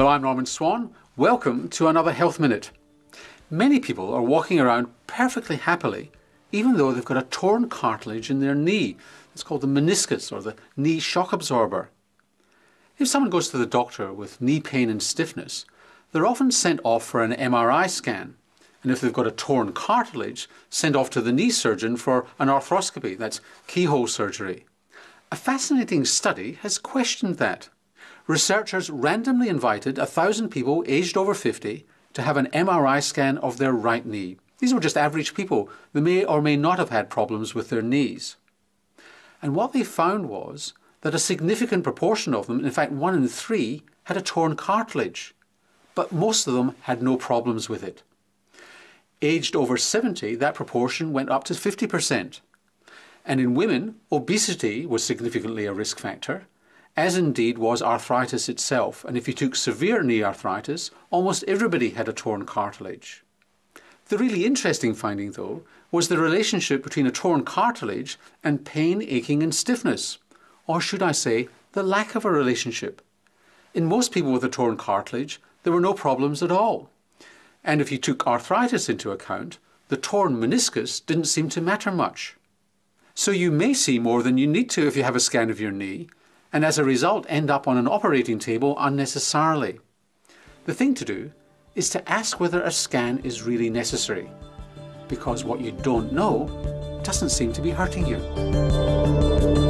Hello, I'm Norman Swan. Welcome to another Health Minute. Many people are walking around perfectly happily, even though they've got a torn cartilage in their knee. It's called the meniscus or the knee shock absorber. If someone goes to the doctor with knee pain and stiffness, they're often sent off for an MRI scan. And if they've got a torn cartilage, sent off to the knee surgeon for an arthroscopy, that's keyhole surgery. A fascinating study has questioned that. Researchers randomly invited a thousand people aged over 50 to have an MRI scan of their right knee. These were just average people. They may or may not have had problems with their knees. And what they found was that a significant proportion of them, in fact one in three, had a torn cartilage. But most of them had no problems with it. Aged over 70, that proportion went up to 50%. And in women, obesity was significantly a risk factor, as indeed was arthritis itself. And if you took severe knee arthritis, almost everybody had a torn cartilage. The really interesting finding, though, was the relationship between a torn cartilage and pain, aching, and stiffness. Or should I say, the lack of a relationship. In most people with a torn cartilage, there were no problems at all. And if you took arthritis into account, the torn meniscus didn't seem to matter much. So you may see more than you need to if you have a scan of your knee, and as a result end up on an operating table unnecessarily. The thing to do is to ask whether a scan is really necessary, because what you don't know doesn't seem to be hurting you.